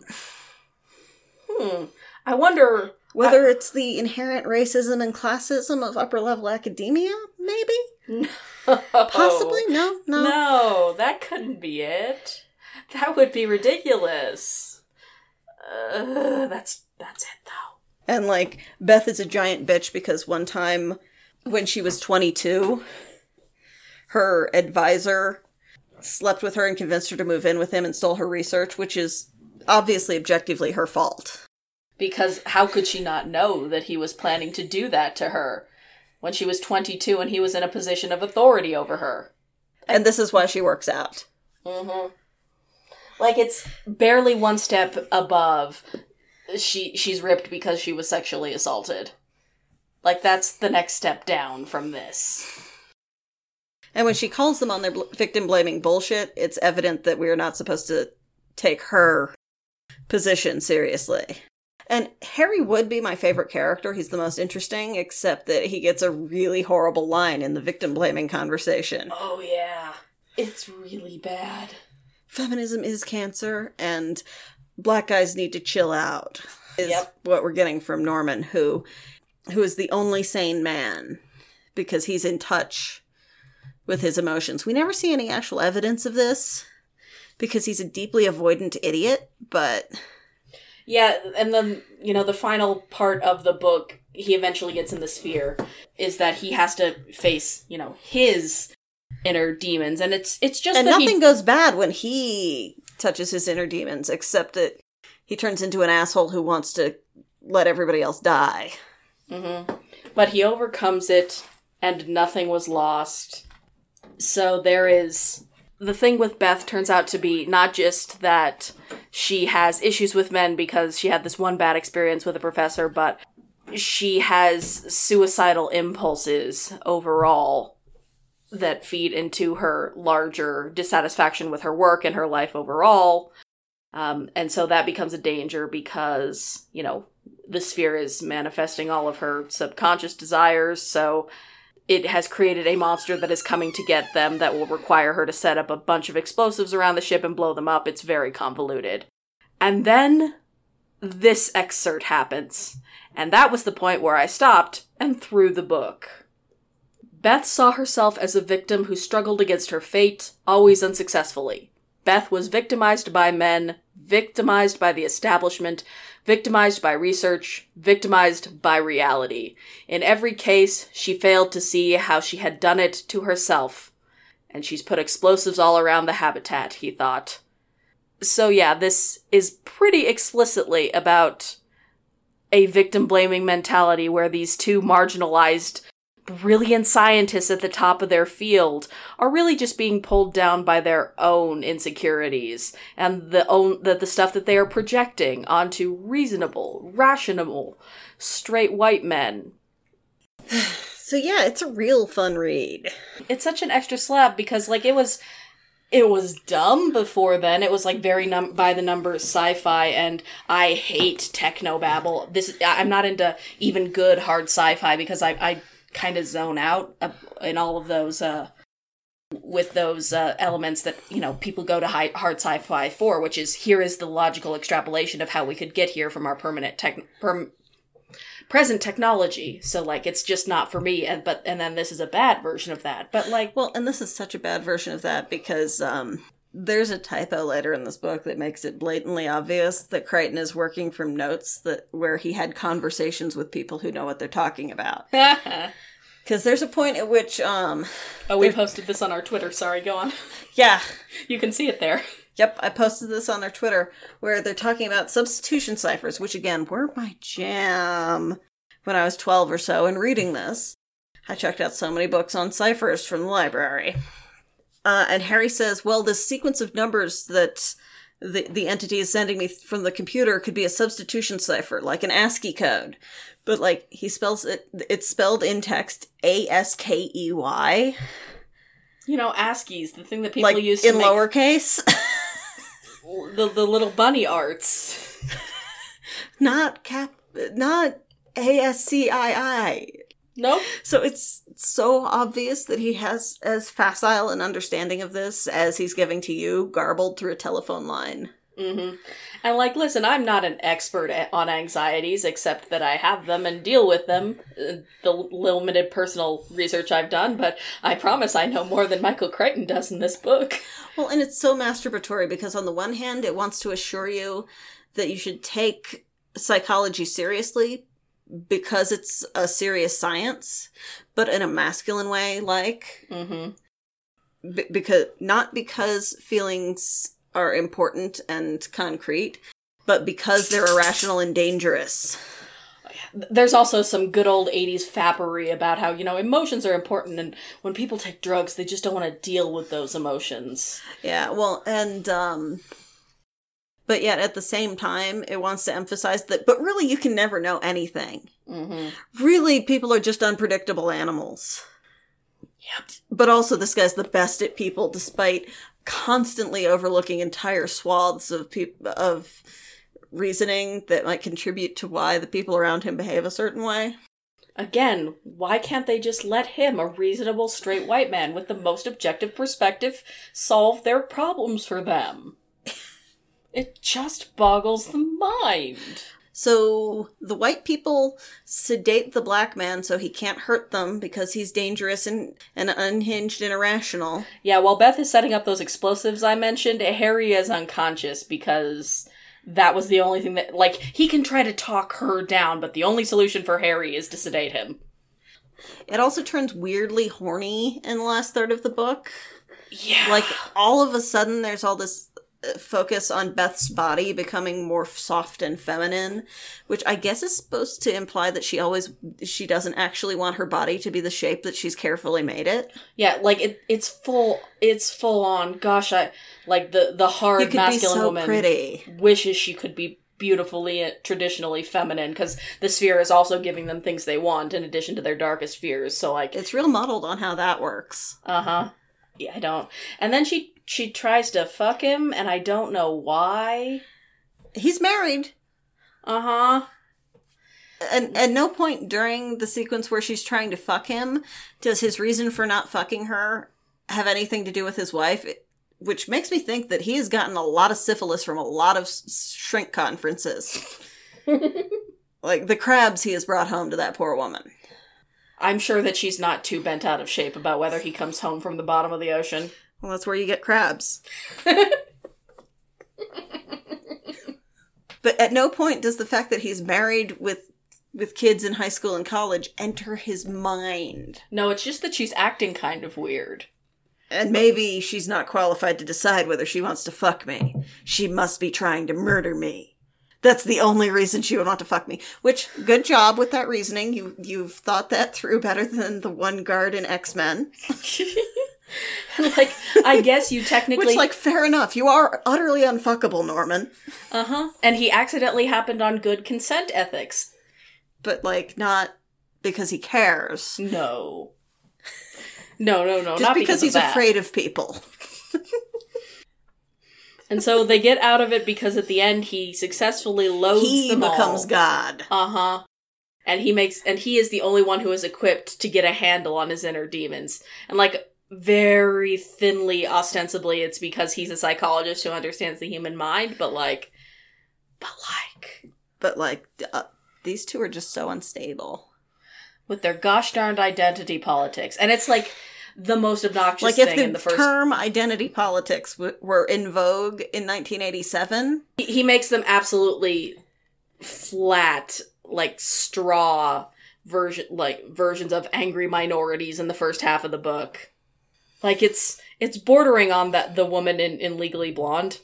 Hmm. I wonder. whether it's the inherent racism and classism of upper level academia maybe No. Possibly? No, no. No, that couldn't be it. That would be ridiculous. Uh, that's that's it though. And like Beth is a giant bitch because one time when she was 22, her advisor slept with her and convinced her to move in with him and stole her research, which is obviously objectively her fault. Because how could she not know that he was planning to do that to her when she was 22 and he was in a position of authority over her? And this is why she works out. Mm-hmm. Like it's barely one step above she she's ripped because she was sexually assaulted. Like that's the next step down from this. And when she calls them on their bl- victim blaming bullshit, it's evident that we are not supposed to take her position seriously. And Harry would be my favorite character. He's the most interesting, except that he gets a really horrible line in the victim blaming conversation. Oh yeah. It's really bad. Feminism is cancer, and black guys need to chill out. Is Yep. what we're getting from Norman, who who is the only sane man because he's in touch with his emotions. We never see any actual evidence of this because he's a deeply avoidant idiot, but Yeah, and then, you know, the final part of the book, he eventually gets in the sphere, is that he has to face, you know, his inner demons. And it's it's just and that nothing he goes bad when he touches his inner demons except that he turns into an asshole who wants to let everybody else die. hmm But he overcomes it, and nothing was lost. So there is. The thing with Beth turns out to be not just that she has issues with men because she had this one bad experience with a professor, but she has suicidal impulses overall that feed into her larger dissatisfaction with her work and her life overall. Um, and so that becomes a danger because, you know, the sphere is manifesting all of her subconscious desires, so it has created a monster that is coming to get them that will require her to set up a bunch of explosives around the ship and blow them up. It's very convoluted. And then this excerpt happens. And that was the point where I stopped and threw the book. Beth saw herself as a victim who struggled against her fate, always unsuccessfully. Beth was victimized by men, victimized by the establishment, victimized by research, victimized by reality. In every case, she failed to see how she had done it to herself. And she's put explosives all around the habitat, he thought. So, yeah, this is pretty explicitly about a victim blaming mentality where these two marginalized brilliant scientists at the top of their field are really just being pulled down by their own insecurities and the own the, the stuff that they are projecting onto reasonable, rational, straight white men. (sighs) So yeah, it's a real fun read. It's such an extra slap because like it was it was dumb before then. It was like very num- by the numbers sci-fi, and I hate techno babble. This I'm not into even good hard sci-fi because I I kind of zone out in all of those uh with those uh, elements that you know people go to high, hard sci-fi for, which is here is the logical extrapolation of how we could get here from our permanent tech perm- present technology. So like it's just not for me, and but and then this is a bad version of that. But like Well, and this is such a bad version of that because um, there's a typo later in this book that makes it blatantly obvious that Crichton is working from notes that where he had conversations with people who know what they're talking about. (laughs) Because there's a point at which, um, oh, we posted this on our Twitter. Sorry, go on. (laughs) yeah, You can see it there. Yep, I posted this on their Twitter where they're talking about substitution ciphers, which again were my jam when I was 12 or so. And reading this, I checked out so many books on ciphers from the library. Uh, and Harry says, well, this sequence of numbers that the, the entity is sending me from the computer could be a substitution cipher, like an ASCII code. But like he spells it, it's spelled in text A S K E Y, You know, ASCII's the thing that people like use to in make lowercase. (laughs) the the little bunny arts. (laughs) not cap not a-s-c-i-i Nope. so it's so obvious that he has as facile an understanding of this as he's giving to you garbled through a telephone line Mm-hmm. And like, listen, I'm not an expert on anxieties, except that I have them and deal with them. uh, The limited personal research I've done, but I promise I know more than Michael Crichton does in this book. Well, and it's so masturbatory because on the one hand, it wants to assure you that you should take psychology seriously because it's a serious science, but in a masculine way, like Mm-hmm. b- because not because feelings are important and concrete, but because they're irrational and dangerous. There's also some good old 80s fappery about how, you know, emotions are important, and when people take drugs, they just don't want to deal with those emotions. Yeah, well, and um but yet at the same time it wants to emphasize that but really you can never know anything. Mm-hmm. Really people are just unpredictable animals. Yep. But also this guy's the best at people despite constantly overlooking entire swaths of peop- of reasoning that might contribute to why the people around him behave a certain way. Again, why can't they just let him, a reasonable straight white man with the most objective perspective, solve their problems for them? It just boggles the mind. So the white people sedate the black man so he can't hurt them because he's dangerous and, and unhinged and irrational. Yeah, while Beth is setting up those explosives I mentioned, Harry is unconscious because that was the only thing that, like, he can try to talk her down, but the only solution for Harry is to sedate him. It also turns weirdly horny in the last third of the book. Yeah. Like all of a sudden there's all this focus on Beth's body becoming more soft and feminine, which I guess is supposed to imply that she always she doesn't actually want her body to be the shape that she's carefully made it. Yeah, like it, it's full. It's full on. Gosh, I like the the hard You could be masculine so woman pretty. wishes she could be beautifully uh, traditionally feminine because the sphere is also giving them things they want in addition to their darkest fears. So like, It's real muddled on how that works. uh huh. Yeah, I don't. And then she she tries to fuck him, and I don't know why. He's married. Uh huh. And at no point during the sequence where she's trying to fuck him does his reason for not fucking her have anything to do with his wife, which makes me think that he has gotten a lot of syphilis from a lot of shrink conferences. (laughs) like the crabs he has brought home to that poor woman. I'm sure that she's not too bent out of shape about whether he comes home from the bottom of the ocean. Well, that's where you get crabs. (laughs) but at no point does the fact that he's married with with kids in high school and college enter his mind. No, it's just that she's acting kind of weird. And maybe she's not qualified to decide whether she wants to fuck me. She must be trying to murder me. That's the only reason she would want to fuck me. Which, good job with that reasoning. You you've thought that through better than the one guard in X Men. (laughs) (laughs) like, I guess you (laughs) technically. Which, like, fair enough. You are utterly unfuckable, Norman. Uh huh. And he accidentally happened on good consent ethics. But like, not because he cares. No. No, no, no. Just not because, because, he's of afraid of people. (laughs) And so they get out of it because at the end he successfully loads he them becomes God. Uh huh. And he makes, and he is the only one who is equipped to get a handle on his inner demons. And like very thinly, ostensibly, it's because he's a psychologist who understands the human mind. But like, but like, But like, uh, these two are just so unstable. with their gosh darned identity politics, and it's like the most obnoxious like if thing the, in the first. term identity politics w- were in vogue in 1987 he, he makes them absolutely flat, like straw version, like versions of angry minorities in the first half of the book. Like it's it's bordering on that the woman in, in Legally Blonde,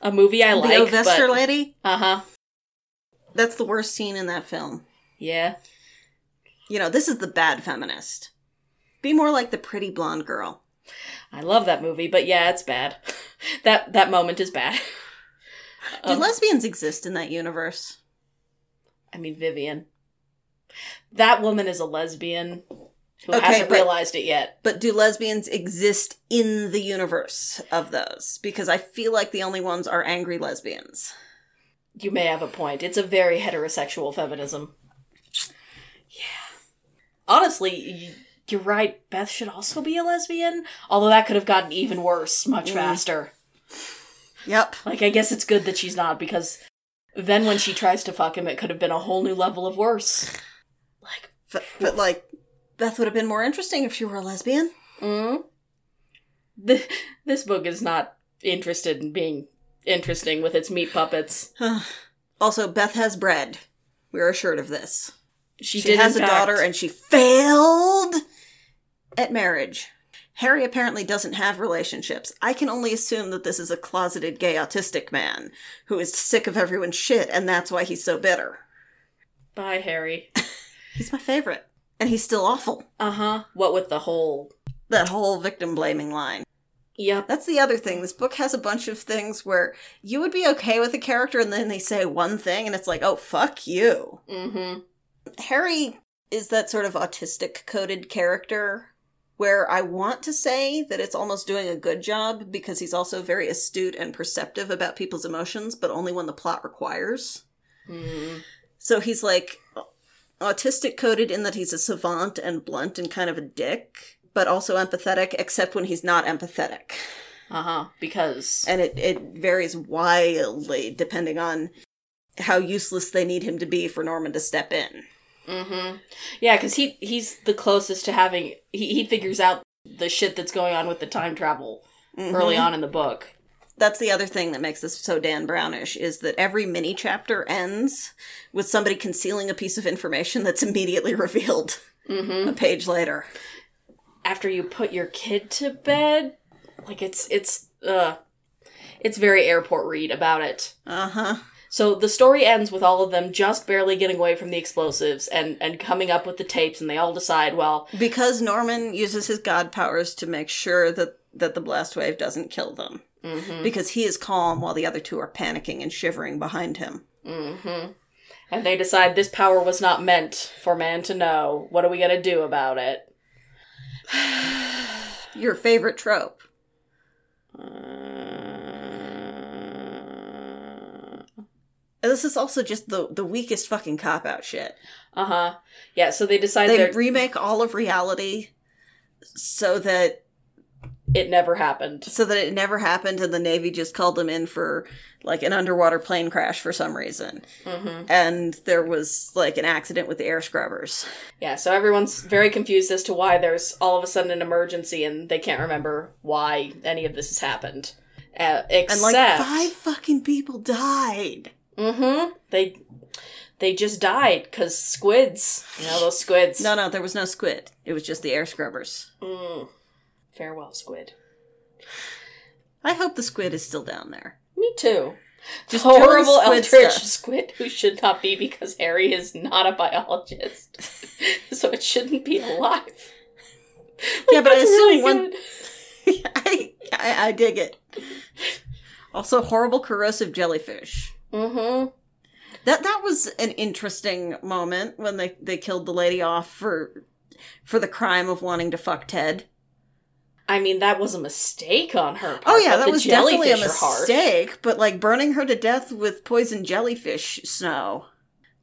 a movie I the like. Ovester but, lady uh huh. that's the worst scene in that film Yeah. you know this is the bad feminist be more like the pretty blonde girl I love that movie, but yeah, it's bad. (laughs) that that moment is bad. (laughs) do Um, lesbians exist in that universe I mean Vivian. That woman is a lesbian who Okay, hasn't but- realized it yet. but do lesbians exist in the universe of those because i feel like the only ones are angry lesbians You may have a point. It's a very heterosexual feminism. Yeah. Honestly, you're right. Beth should also be a lesbian, although that could have gotten even worse much Mm. faster. Yep. Like, I guess it's good that she's not because then when she tries to fuck him, it could have been a whole new level of worse. Like, But, but like, Beth would have been more interesting if she were a lesbian. mm? Th- this book is not interested in being interesting with its meat puppets. (sighs) also, Beth has bread. We're assured of this. She, She did has a daughter and she failed at marriage. Harry apparently doesn't have relationships. I can only assume that this is a closeted gay autistic man who is sick of everyone's shit and that's why he's so bitter. Bye, Harry. (laughs) He's my favorite. And he's still awful. Uh huh. What with the whole. That whole victim blaming line. Yep. That's the other thing. This book has a bunch of things where you would be okay with a character and then they say one thing and it's like, oh, fuck you. Mm hmm. Harry is that sort of autistic coded character where I want to say that it's almost doing a good job because he's also very astute and perceptive about people's emotions, but only when the plot requires. Mm. So he's like autistic coded in that he's a savant and blunt and kind of a dick, but also empathetic, except when he's not empathetic. Uh huh. Because. And it, it varies wildly depending on how useless they need him to be for Norman to step in. Mm-hmm. Yeah, because he he's the closest to having he he figures out the shit that's going on with the time travel early Mhm. on in the book. That's the other thing that makes this so Dan Brownish is that every mini chapter ends with somebody concealing a piece of information that's immediately revealed Mm-hmm. (laughs) a page later. After you put your kid to bed, like it's it's uh, it's very airport read about it. Uh huh. So the story ends with all of them just barely getting away from the explosives and and coming up with the tapes, and they all decide, well, Because Norman uses his god powers to make sure that that the blast wave doesn't kill them. Mm-hmm, Because he is calm while the other two are panicking and shivering behind him. mm-hmm. And they decide this power was not meant for man to know. What are we gonna do about it? (sighs) Your favorite trope. This is also just the the weakest fucking cop out shit. Uh huh. Yeah. So they decide They remake all of reality so that it never happened. so that it never happened and the navy just called them in for like an underwater plane crash for some reason Mm-hmm. and there was like an accident with the air scrubbers Yeah. So everyone's very confused as to why there's all of a sudden an emergency, and they can't remember why any of this has happened. Uh, except, and like five fucking people died Mm-hmm. They they just died because squids. You know those squids. no no there was no squid it was just the air scrubbers Mm. Farewell, squid. i hope the squid is still down there Me too. Just horrible squid eldritch stuff. squid who should not be because Harry is not a biologist, (laughs) so it shouldn't be alive. Yeah, but I assume really one-. (laughs) I, I i dig it also horrible corrosive jellyfish Mm-hmm. That that was an interesting moment when they they killed the lady off for for the crime of wanting to fuck Ted. I mean, that was a mistake on her part. Oh yeah, that was definitely a mistake, but like burning her to death with poison jellyfish snow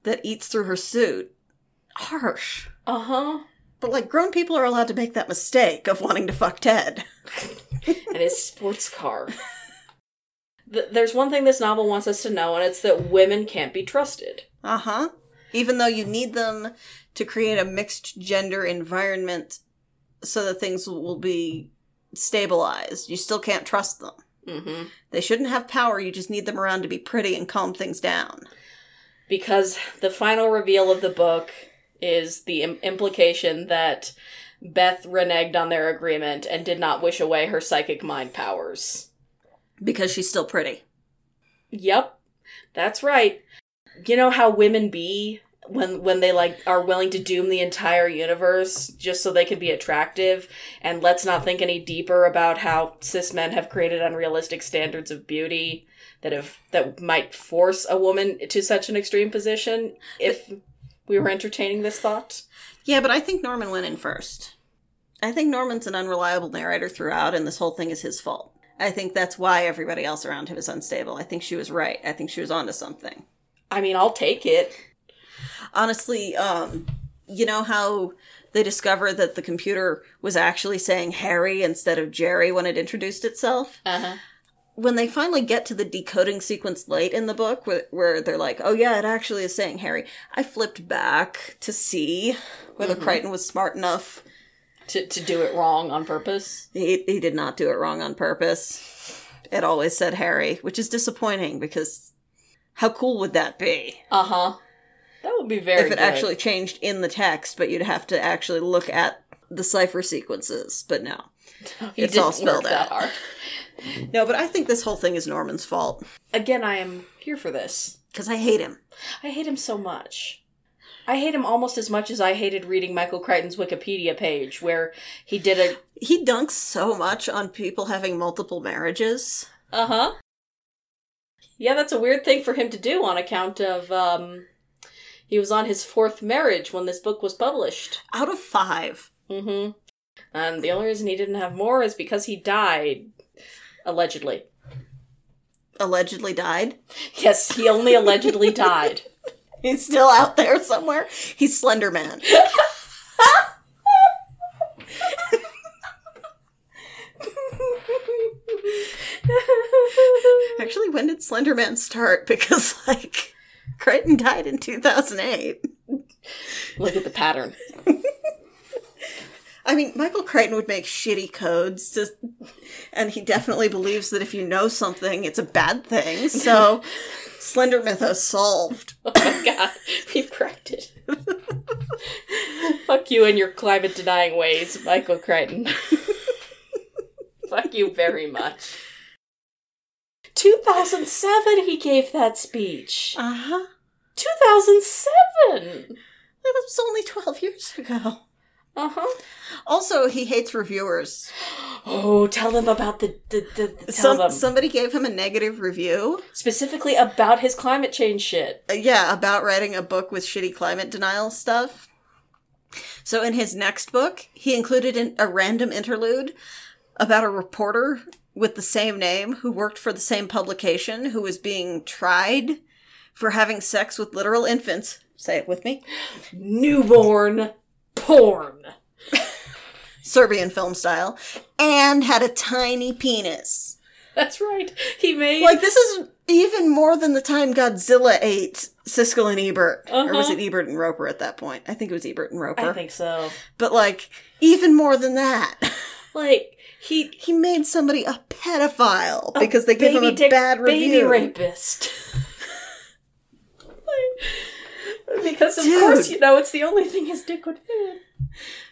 that eats through her suit. Harsh. Uh huh. But like grown people are allowed to make that mistake of wanting to fuck Ted. (laughs) and his sports car. Th- There's one thing this novel wants us to know, and it's that women can't be trusted. Uh-huh. Even though you need them to create a mixed gender environment so that things will be stabilized, you still can't trust them. hmm They shouldn't have power, you just need them around to be pretty and calm things down. Because the final reveal of the book is the Im- implication that Beth reneged on their agreement and did not wish away her psychic mind powers. Because she's still pretty. Yep, that's right. You know how women be when when they like are willing to doom the entire universe just so they can be attractive and let's not think any deeper about how cis men have created unrealistic standards of beauty that have that might force a woman to such an extreme position if we were entertaining this thought. Yeah, but I think Norman went in first. I think Norman's an unreliable narrator throughout, and this whole thing is his fault. I think that's why everybody else around him is unstable. I think she was right. I think she was onto something. I mean, I'll take it. Honestly um you know how they discover that the computer was actually saying harry instead of jerry when it introduced itself Uh-huh. when they finally get to the decoding sequence late in the book where, where they're like, oh yeah, it actually is saying Harry, I flipped back to see whether Crichton was smart enough. To, to do it wrong on purpose. He, he did not do it wrong on purpose. It always said Harry, which is disappointing because how cool would that be? Uh huh. That would be very if it good. actually changed in the text, but you'd have to actually look at the cipher sequences. But no. (laughs) He it's all spelled out. (laughs) No, but I think this whole thing is Norman's fault Again, I am here for this. because I hate him. I hate him so much. I hate him almost as much as I hated reading Michael Crichton's Wikipedia page, where he did a He dunks so much on people having multiple marriages. uh huh. Yeah, that's a weird thing for him to do on account of um, he was on his fourth marriage when this book was published. Out of five. Mm-hmm. And the only reason he didn't have more is because he died, allegedly. Allegedly died. Yes, he only allegedly (laughs) died. He's still out there somewhere. He's Slender Man. (laughs) Actually, when did Slender Man start? (laughs) Because, like, Crichton died in 2008. Look at the pattern. (laughs) I mean, Michael Crichton would make shitty codes, to, and he definitely believes that if you know something, it's a bad thing. So, (laughs) Slender Mythos solved. Oh my god, we've cracked it. Fuck you and your climate denying ways, Michael Crichton. (laughs) Fuck you very much. 2007 he gave that speech. Uh huh. 2007! That was only 12 years ago. Uh huh. Also, he hates reviewers. Oh, tell them about the. the, the, the- tell Some, them. Somebody gave him a negative review. Specifically about his climate change shit. Uh, yeah, about writing a book with shitty climate denial stuff. So, in his next book, he included an, a random interlude about a reporter with the same name who worked for the same publication who was being tried for having sex with literal infants. Say it with me. Newborn porn. Serbian film style. And had a tiny penis. That's right. He made. Like, this is even more than the time Godzilla ate Siskel and Ebert. Or was Uh-huh. it Ebert and Roeper at that point? I think it was Ebert and Roeper. I think so. But, like, even more than that. (laughs) Like, he. he made somebody a pedophile because they gave him a dick- bad review. Baby rapist. (laughs) because of Dude. course you know it's the only thing his dick would fit.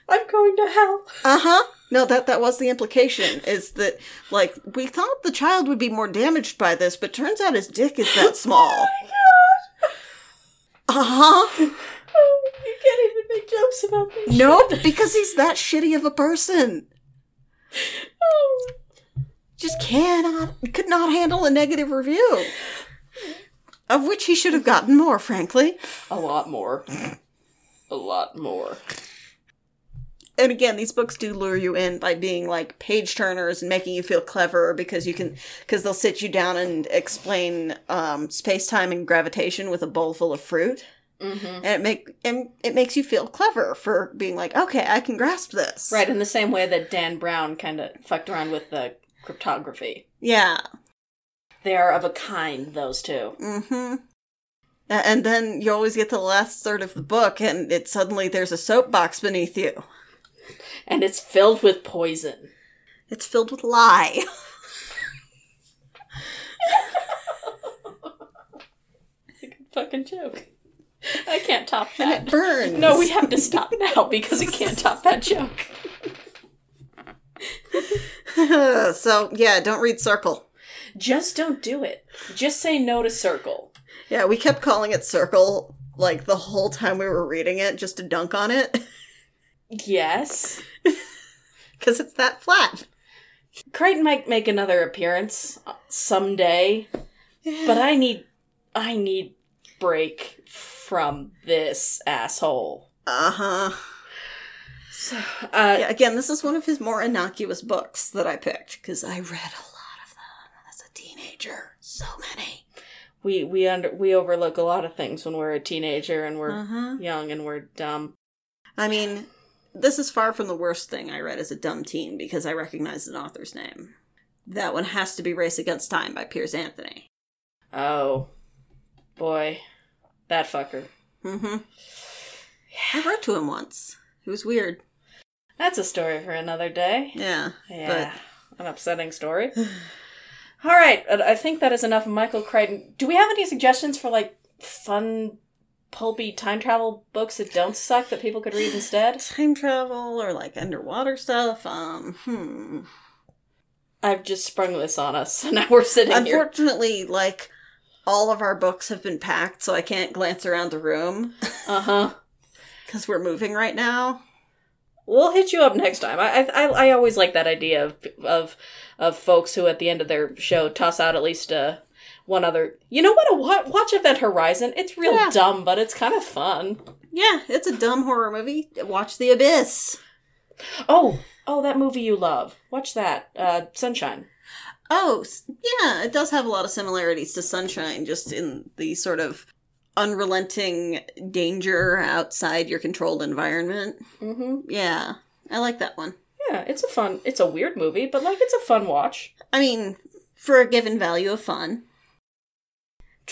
I'm going to hell. Uh huh. No, that that was the implication. Is that like we thought the child would be more damaged by this, but turns out his dick is that (laughs) small. Oh my god. Uh huh. (laughs) Oh, you can't even make jokes about this. Nope, because he's that shitty of a person. (laughs) Just cannot, could not handle a negative review. Of which he should have gotten more, frankly. A lot more. A lot more. and again, these books do lure you in by being like page turners and making you feel clever because you can because they'll sit you down and explain um, space time and gravitation with a bowl full of fruit, Mm-hmm. and it make and it makes you feel clever for being like, okay, I can grasp this. Right, in the same way that Dan Brown kind of fucked around with the cryptography. Yeah. They are of a kind, those two. Mm-hmm. And then you always get to the last third of the book, and it suddenly there's a soapbox beneath you. And it's filled with poison. It's filled with lie. (laughs) (laughs) It's a good fucking joke. (laughs) I can't top And that. it burns. No, we have to stop now (laughs) because we can't top that joke. (laughs) so yeah, don't read Circle. Just don't do it. Just say no to circle. Yeah, we kept calling it Circle like the whole time we were reading it, just to dunk on it, Yes. because it's that flat. Crichton might make another appearance someday, but I need I need break from this asshole. Uh huh. So, uh, Yeah, again, this is one of his more innocuous books that I picked because I read a lot of them as a teenager. So many. we we under we overlook a lot of things when we're a teenager and we're Uh huh. young and we're dumb. I mean, this is far from the worst thing I read as a dumb teen because I recognize an author's name. That one has to be Race Against Time by Piers Anthony. Oh, boy, that fucker. Mm-hmm. I wrote to him once. It was weird. That's a story for another day. Yeah. Yeah, an upsetting story. (sighs) All right, I think that is enough Michael Crichton. Do we have any suggestions for like fun, pulpy time travel books that don't suck that people could read instead? (sighs) Time travel or like underwater stuff. Um, hmm. I've just sprung this on us, (laughs) so now we're sitting here. Unfortunately, like all of our books have been packed, so I can't glance around the room (laughs) Uh huh. because we're moving right now. We'll hit you up next time. I, I I always like that idea of of of folks who at the end of their show toss out at least uh, one other. You know what? A wa- watch Event Horizon. It's real Yeah. dumb, but it's kind of fun. Yeah, it's a dumb horror movie. Watch The Abyss. Oh oh, that movie you love. Watch that. Uh, Sunshine. Oh, yeah, it does have a lot of similarities to Sunshine, just in the sort of unrelenting danger outside your controlled environment. Mm-hmm. Yeah, I like that one. Yeah, it's a fun. It's a weird movie, but like it's a fun watch. I mean, for a given value of fun,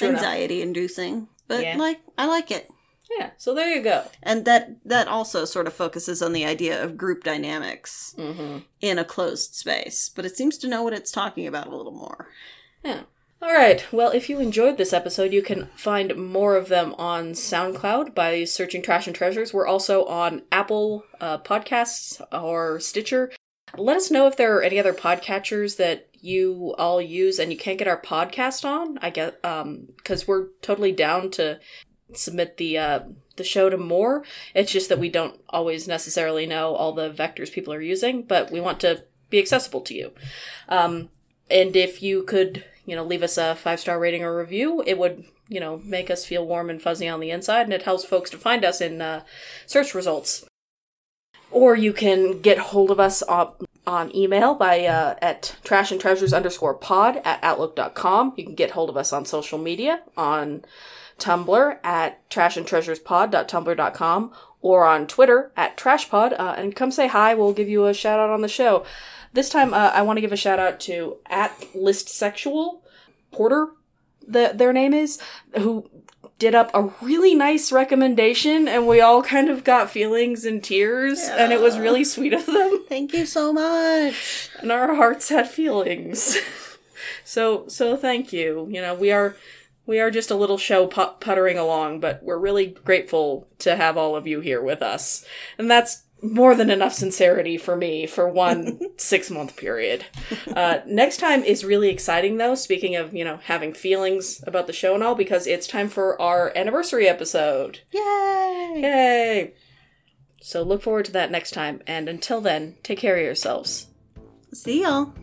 anxiety inducing, but Yeah. like I like it. Yeah. So there you go. And that that also sort of focuses on the idea of group dynamics Mm-hmm. in a closed space, but it seems to know what it's talking about a little more. Yeah. All right. Well, if you enjoyed this episode, you can find more of them on SoundCloud by searching Trash and Treasures. We're also on Apple uh, Podcasts or Stitcher. Let us know if there are any other podcatchers that you all use and you can't get our podcast on. I get um because we're totally down to submit the uh the show to more. It's just that we don't always necessarily know all the vectors people are using, but we want to be accessible to you. Um, and if you could, you know, leave us a five star rating or review, it would, you know, make us feel warm and fuzzy on the inside, and it helps folks to find us in uh, search results. Or you can get hold of us on, on email by uh, at trashandtreasures underscore pod at outlook.com. You can get hold of us on social media on Tumblr at trashandtreasurespod.tumblr.com or on Twitter at trashpod. Uh, and come say hi. We'll give you a shout out on the show. This time, uh, I want to give a shout out to at list sexual Porter. The, their name is who did up a really nice recommendation, and we all kind of got feelings and tears, and it was really sweet of them, (laughs) Thank you so much. and our hearts had feelings. (laughs) so so thank you. You know we are we are just a little show put- puttering along, but we're really grateful to have all of you here with us, and that's more than enough sincerity for me for one (laughs) six month period. Uh, next time is really exciting though. Speaking of you know having feelings about the show and all, because it's time for our anniversary episode. Yay! Yay! So look forward to that next time, and until then, take care of yourselves. See y'all.